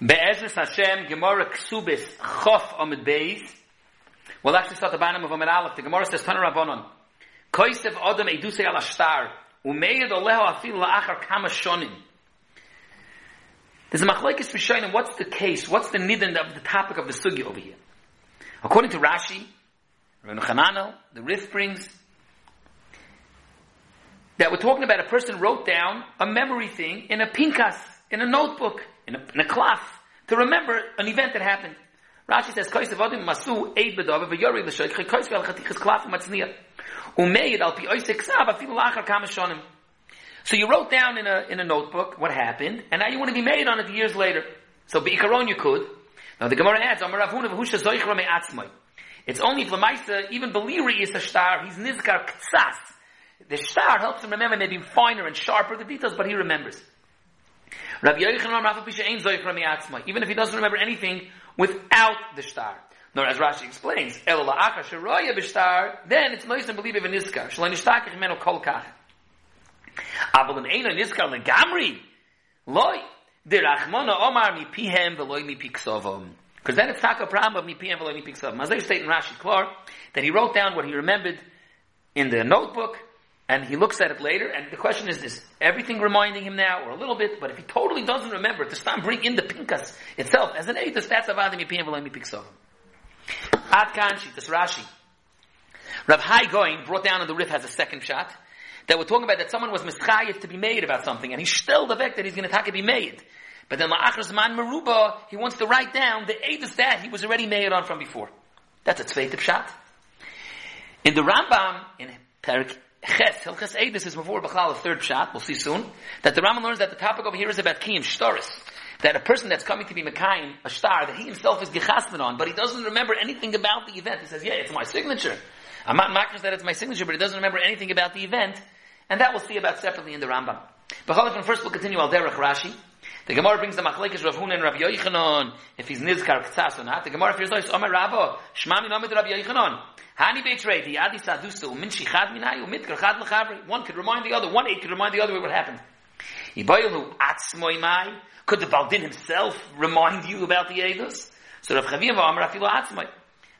Be'ezres Hashem, Gemara Ksubis, Chof Amid Beis. We'll actually start the bottom of Amid Aleph. The Gemara says, Tana Rabbanon. Koisev Odom Eidusei Al Ashtar. Umeyed Oleho Afil La'achar Kama Shonim. There's a machlekes rishonim. What's the case? What's the nidin of the topic of the sugi over here? According to Rashi, Rabbi Chananel, the Rif brings that we're talking about a person wrote down a memory thing in a pinkas, in a notebook, in a, in a cloth, to remember an event that happened. Rashi says, Koisev Odim Masu Eid Al Pi Oisek Sav Lachar so you wrote down in a, in a notebook what happened, and now you want to be made on it years later. So Be'ikaron you could. Now the Gemara adds, It's only if Lamaisa, even Beliri is a star, he's Nizkar Ktsas. The star helps him remember maybe finer and sharper the details, but he remembers. Rabbi Yochanan even if he doesn't remember anything without the star. Nor as Rashi explains, then it's Mois and Believe of Niska, Omar Because then it's not a problem of Mi Pihem Veloi As they state in Rashi Klar, that he wrote down what he remembered in the notebook, and he looks at it later, and the question is, is everything reminding him now, or a little bit, but if he totally doesn't remember, to stop bring in the pinkas itself, as an edus, that's avad mipihem v'lo mipi ksav. Ad kanshi, this Rashi. Rav Hai Goin brought down in the Rif has a second shot, that we're talking about that someone was mischayiv to be made about something, and he's still the fact that he's going to take it be made. But then la'achar man meruba, he wants to write down the edus that he was already made on from before. That's a tzveitiv shot. In the Rambam, in Perik Ches, Hilchas Edus is before Bachal, the third shot, we'll see soon, that the Rambam learns that the topic over here is about Kiyim, Shtaris. That a person that's coming to be Mekayim, a star, that he himself is Gechasman on, but he doesn't remember anything about the event. He says, yeah, it's my signature. I'm not makrish that it's my signature, but he doesn't remember anything about the event. And that we'll see about separately in the Rambam. But first we'll continue al derech Rashi. The Gemara brings the machlekes Rav Hun and Rav Yochanan if he's nizkar ktsas or not. The Gemara fears like Omer Rabba Shmami Nomid Rav Yochanan. Hani beitrei adi sadusa umin shichad minay umitker chad lechavri. One could remind the other. One aid could remind the other what happened. Ibayelu atzmoy mai. Could the Baldin himself remind you about the Eidos? So Rav Chaviva Omer Afilu atzmoy.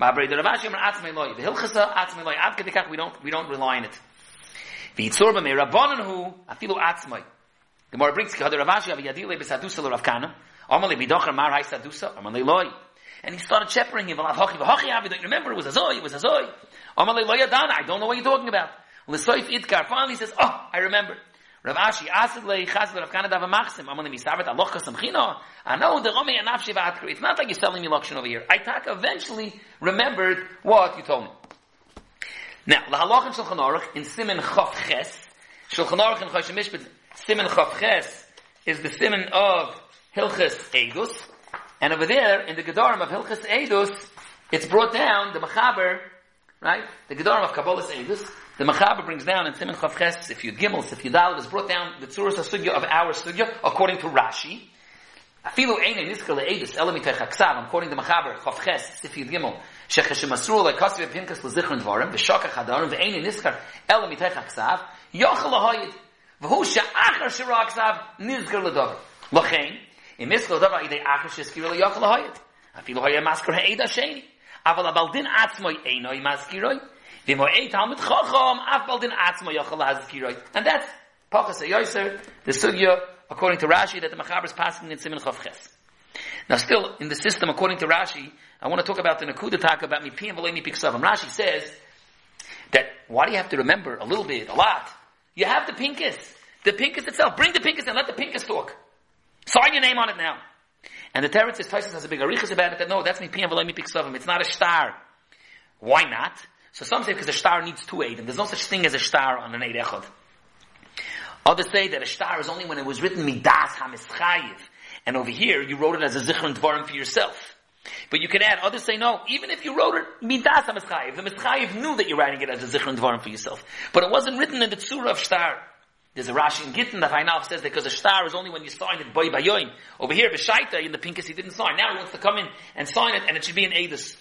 Ma'abrei the Rav Ashi Omer atzmoy loy. The Hilchasa atzmoy loy. Ad kedikach we don't we don't rely on it. V'itzor b'mei rabbanon hu afilu atzmai. More brings kihad Rav Ashi avi yadile b'sadusa l'Rav Kahana. Amale b'docher mar hay sadusa. Amale loy. And he started shepherding him. Remember? It was a zoi. It was a zoi. Amale loy adana. I don't know what you're talking about. Finally says, oh, I remember. Rav Ashi asid le chaz Rav Kahana dava machsim. Amale misavet aloch kasamchino. I know the romi anafshi v'atkri. It's not like you're selling me lokshin over here. I tak eventually remembered what you told me. Now, the halach in Shulchan Aruch, in Simen Chav Ches, Shulchan Aruch in Choshen Mishpat, Simon Chavches is the Simon of Hilchis Edus. And over there, in the Gedarim of Hilchis Edus, it's brought down, the Machaber, right? The Gedarim of Kabbalah's Edus, the Machaber brings down in Simon Chavches, if you gimel, if you dal, it's brought down the Tzuras HaSugya of our Sugya, according to Rashi. Afilu ein in iskel eidus elemi tech haksav, I'm quoting the Machaber, Chof if you Gimel, shechesh masru le kasiv pinkas le zichron dvarim, v'shokach hadarim, v'ein in iskar elemi tech yochel ahoyid, והוא שאחר שראה הכסף, נזכר לדובר. לכן, אם נזכר לדובר על ידי אחר שהזכירו לו יוכל להויד. אפילו היה מזכיר העד השני. אבל הבלדין עצמו אינו מזכירוי. ואם הוא אין תלמיד חכם, אף בלדין עצמו יוכל להזכירוי. And that's Pachas HaYoser, the sugya, according to Rashi, that the Machaber is passing in Simen Chav Now still, in the system, according to Rashi, I want to talk about the Nakuda talk about Mipiyam V'lei Mipiksavam. Rashi says that why do you have to remember a little bit, a lot? you have the pinkus. The pinkus itself. Bring the pinkus and let the pinkus talk. Sign your name on it now. And the Teretz says, Tyson has a big arichas about it, that no, that's me, PM, let Mipiyam V'lei Mipiksavam. It's not a star. Why not? So some say because a star needs two aid, and there's no such thing as a star on an aid echad. Others say that a star is only when it was written midas hamischayiv. And over here, you wrote it as a zichron dvarim for yourself. But you can add, others say no, even if you wrote it, midas ha-mischayiv, the mischayiv knew that you're writing it as a zichron dvarim for yourself. But it wasn't written in the tzura of star. There's a Rashi in Gittin that Hainaf says that because a star is only when you sign it by bayoin. Over here, B'shaita, in the Pinkus, he didn't sign. Now he wants to come in and sign it, and it should be an Adis.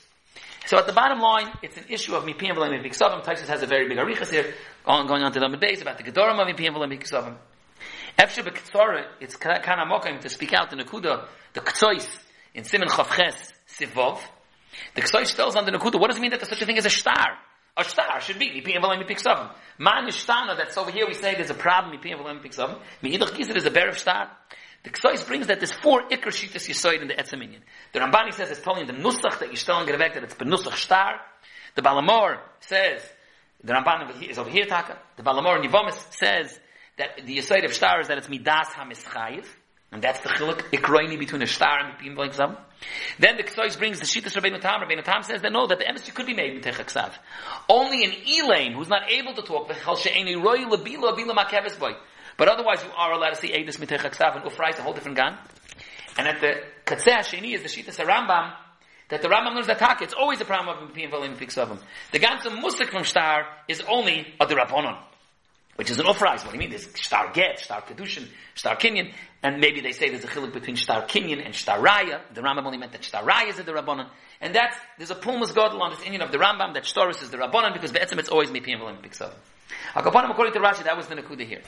So at the bottom line, it's an issue of Mipiyam V'lam Miksavim. Tysus has a very big arichas here, going, going on to the base about the Gedorim of Mipiyam V'lam Miksavim. Efshe Bektsora, it's of mokim to speak out in the Nakuda, the Ktsois, in Simon Chavches, Sivov. The Ktsois tells on the Nakuda, what does it mean that there's such a thing as a star? A star should be Mipiyim V'Loim Mipik Savim. Man is Ishtana, that's over here we say there's a problem, Mipiyim V'Loim Mipik Savim. Me'idach Gizit is a bear of star. The Ktsois brings that there's four Iker Shitas Yisoid in the Etzaminyan. The Rambani says it's telling the Nusach that Yishtal and Gerevek that it's Benusach star. The Balamor says, the Ramban is over here, Taka. The Balamor in Yivomis says that the Yisoid of star is that it's Midas HaMischayiv. And that's the chiluk ikroini between a star and Mipim like some. Then the Ktsois brings the Shittas Rabbeinu Tam. Rabbeinu Tam says that no, that the emissary could be made with Techaksav. Only an Elaine who's not able to talk, but otherwise you are allowed to see Edis Mitechaksav and Ufrai, it's a whole different gun. And at the Katzeh Sheni is the Shittas Rambam, that the Rambam learns that Taka, it's always a problem of Mipim Valim Fiksavim. The ganze Musik from Star is only a Duraponon which is an ofrais. What do you mean? There's star get, star kedushin, star kinyan, and maybe they say there's a chiluk between star kinyan and star raya. The Rambam only meant that star raya is the rabbanon, and that's there's a pulmus godel on this Indian of the Rambam that shtaris is the rabbanon because be'etzim it's always mipiyim v'lim piksav. Akapanim according to Rashi that was the nakuda here.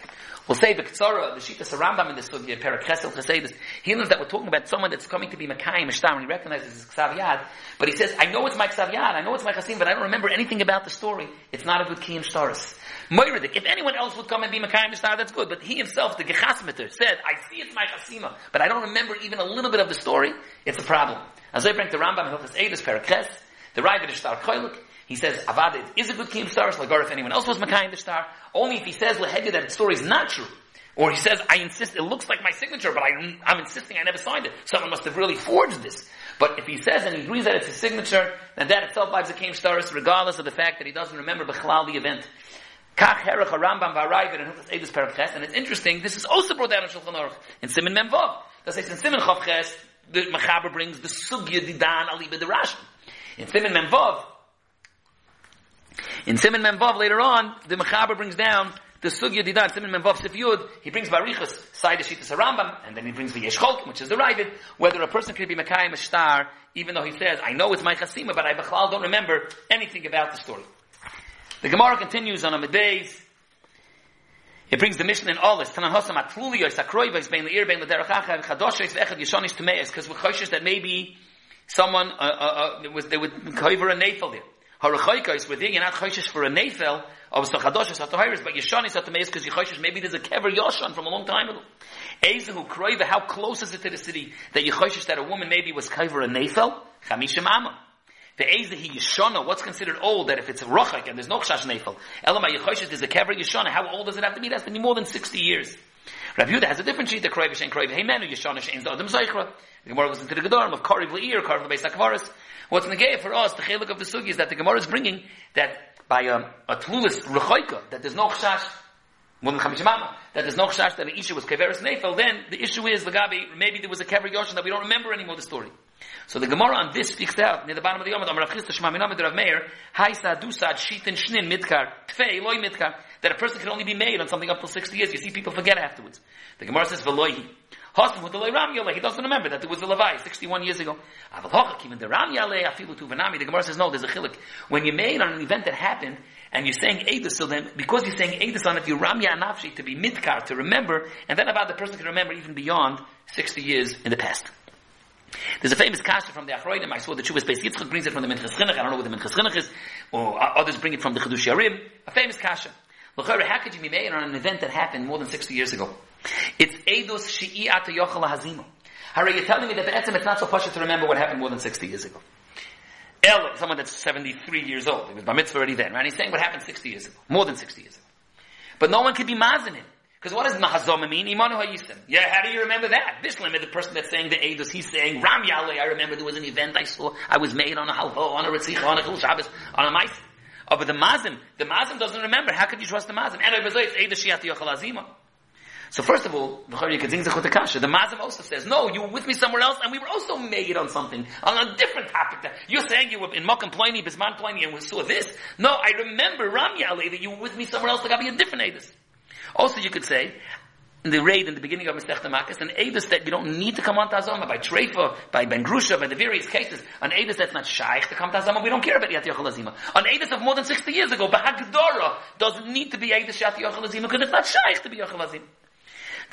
We'll say the Ketzara, the Shita Rambam in this sugya, Parakesel Chassidus. He knows that we're talking about someone that's coming to be Makayim Mishtar, and he recognizes his Ksav Yad, but he says, I know it's my Ksav Yad, I know it's my Chasim, but I don't remember anything about the story. It's not a good Kiyim Shtaris. Moiridik, if anyone else would come and be Makayim Mishtar, that's good, but he himself, the Gechasmeter, said, I see it's my Chasima, but I don't remember even a little bit of the story, it's a problem. As I bring the Rambam, Hilchas Eidus, Parakes, the Ravid Ishtar Koilik, he says, Avad is a good Kiyim Shtar, like or if anyone else was Makayim the star, only if he says Leheged that the story is not true. Or he says, I insist, it looks like my signature, but I, I'm insisting I never signed it. Someone must have really forged this. But if he says and he agrees that it's his signature, then that itself buys a Kiyim Shtaris, regardless of the fact that he doesn't remember Bechlal the event. Kach Herach Rambam and and it's interesting, this is also brought down in Shulchan Aruch, in Simon Memvav. That says in Simon Chav Ches, the Mechaber brings the Sugya Didan Aliba the Rashi. In Simon Memvav, in Simon Memvav later on, the Mechaber brings down the Sugya Didan, Simon Memvav Sif he brings Barichas, side of Shittas Rambam, and then he brings the Yeshcholk, which is the Ravid, whether a person can be Mekayim a star, even though he says, I know it's my Chasima, but I Bechlal don't remember anything about the story. The Gemara continues on a days. It brings the mission in all this. Tanan Hosam Atluli or Sakroiva is bein Leir, bein Lederach Chadoshes, Vechad Yishonis Tumeis, because we're cautious that maybe someone, uh, uh, uh, was, they would cover a nafel there. Harachaika with you're not choishes for a nefel of Sachadoshes Hatahiris, but Yeshani Satameis because you choishes maybe there's a kever Yoshan from a long time ago. Ezehu Kroiva, how close is it to the city that you choishes that a woman maybe was cover a nefel? Chamishim Amma. The Ezehi Yeshana, what's considered old that if it's a Rochak and there's no Chash Nefel? Elama Yechoishes, there's a kever Yeshana, how old does it have to be? It has to be more than 60 years. Rabbi Yehuda has a different sheet, the Kroiv Shen Kroiv Heimenu Yeshana Shein Adam Zeichra. The Gemara goes into the Gedorim of Kariv Le'ir, Kariv Le'beis HaKvaris. What's negay for us, the chiluk of the sugi is that the Gemara is bringing that by um, a tlulis rechoika, that there's no chashash, that there's no chashash that the issue was keveris nefel, then the issue is, Lagabi, maybe there was a kever yoshin that we don't remember anymore the story. So the Gemara on this speaks out, near the bottom of the Yom, Amar Rav Chisda Shema Minamid Rav Meir, Haisa Dusad Shitin Shnin Midkar, Tfei Loi Midkar, that a person can only be made on something up to 60 years. You see people forget afterwards. The Gemara says, Veloihi. Hosm with the Ram Yaleh. He doesn't remember that there was a Levi 61 years ago. Even the Ram Yaleh, Afilu Tuvanami. The Gemara says, no, there's a chilik. When you made on an event that happened, and you're saying Edus, so then, because you're saying Edus on it, you Ram Nafshi to be Midkar, to remember, and then about the person can remember even beyond 60 years in the past. There's a famous kasha from the Achroidim. I saw the Chuvas Beis Yitzchak brings it from the Minchas Chinuch. I don't know what the Minchas Chinuch is, or others bring it from the Chedush Yarim. A famous kasha. How could you be made on an event that happened more than 60 years ago? It's Eidos Shi'iyat Yochel Hazimo. How are you telling me that the etzem it's not so possible to remember what happened more than 60 years ago? El, someone that's 73 years old, he was bar mitzvah already then, right? He's saying what happened 60 years ago, more than 60 years ago. But no one could be mazin him. Because what does mahazoma mean? Imanu hayisim. Yeah, how do you remember that? This limit, the person that's saying the Eidos, he's saying, Ram Yaleh, I remember there was an event I saw, I was made on a halvo, on a ritzicha, on a chul Shabbos, on a mice. Oh, but the mazim, the mazim doesn't remember. How could you trust the mazim? And it's Eidos Shiat Yochel. So first of all, the Mazim also says, no, you were with me somewhere else, and we were also made on something, on a different topic. That You're saying you were in Mokum Pliny, Bisman Pliny, and we saw this. No, I remember Ram Yale that you were with me somewhere else, that got to be a different Adis. Also, you could say, in the raid in the beginning of Masech Makas, an Adis that you don't need to come on to by Treifa, by Ben Grusha, by the various cases, an Adis that's not shaykh to come to Azoma, we don't care about Yat Yochel. An Adis of more than 60 years ago, Bahagdora, doesn't need to be Adis Yat Yochel because it's not shaykh to be Yochel.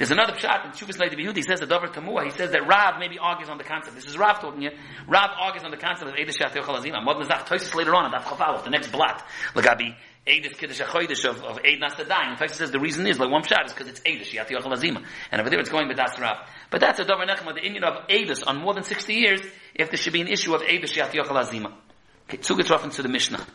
There's another shot in Shuvas Leid He says the Dover Tamua. He says that Rav maybe argues on the concept. This is Rav talking here. Rav argues on the concept of Eidish Yat Yochel Azima. Mod Nazach Toisis later on, Daf Chafalov, the next blot. Lagabi Eidish Kiddush HaChoidish of, of Eid Nasadayim. Toisis says the reason is, like one shot is because it's Eidish Yat Yochel Azima. And over there it's going with Das Rav. But that's a Dover Nechma, the Indian of Eidish on more than 60 years, if there should be an issue of Eidish Yat Yochel Azima. Okay, Zugetroffen to the Mishnah.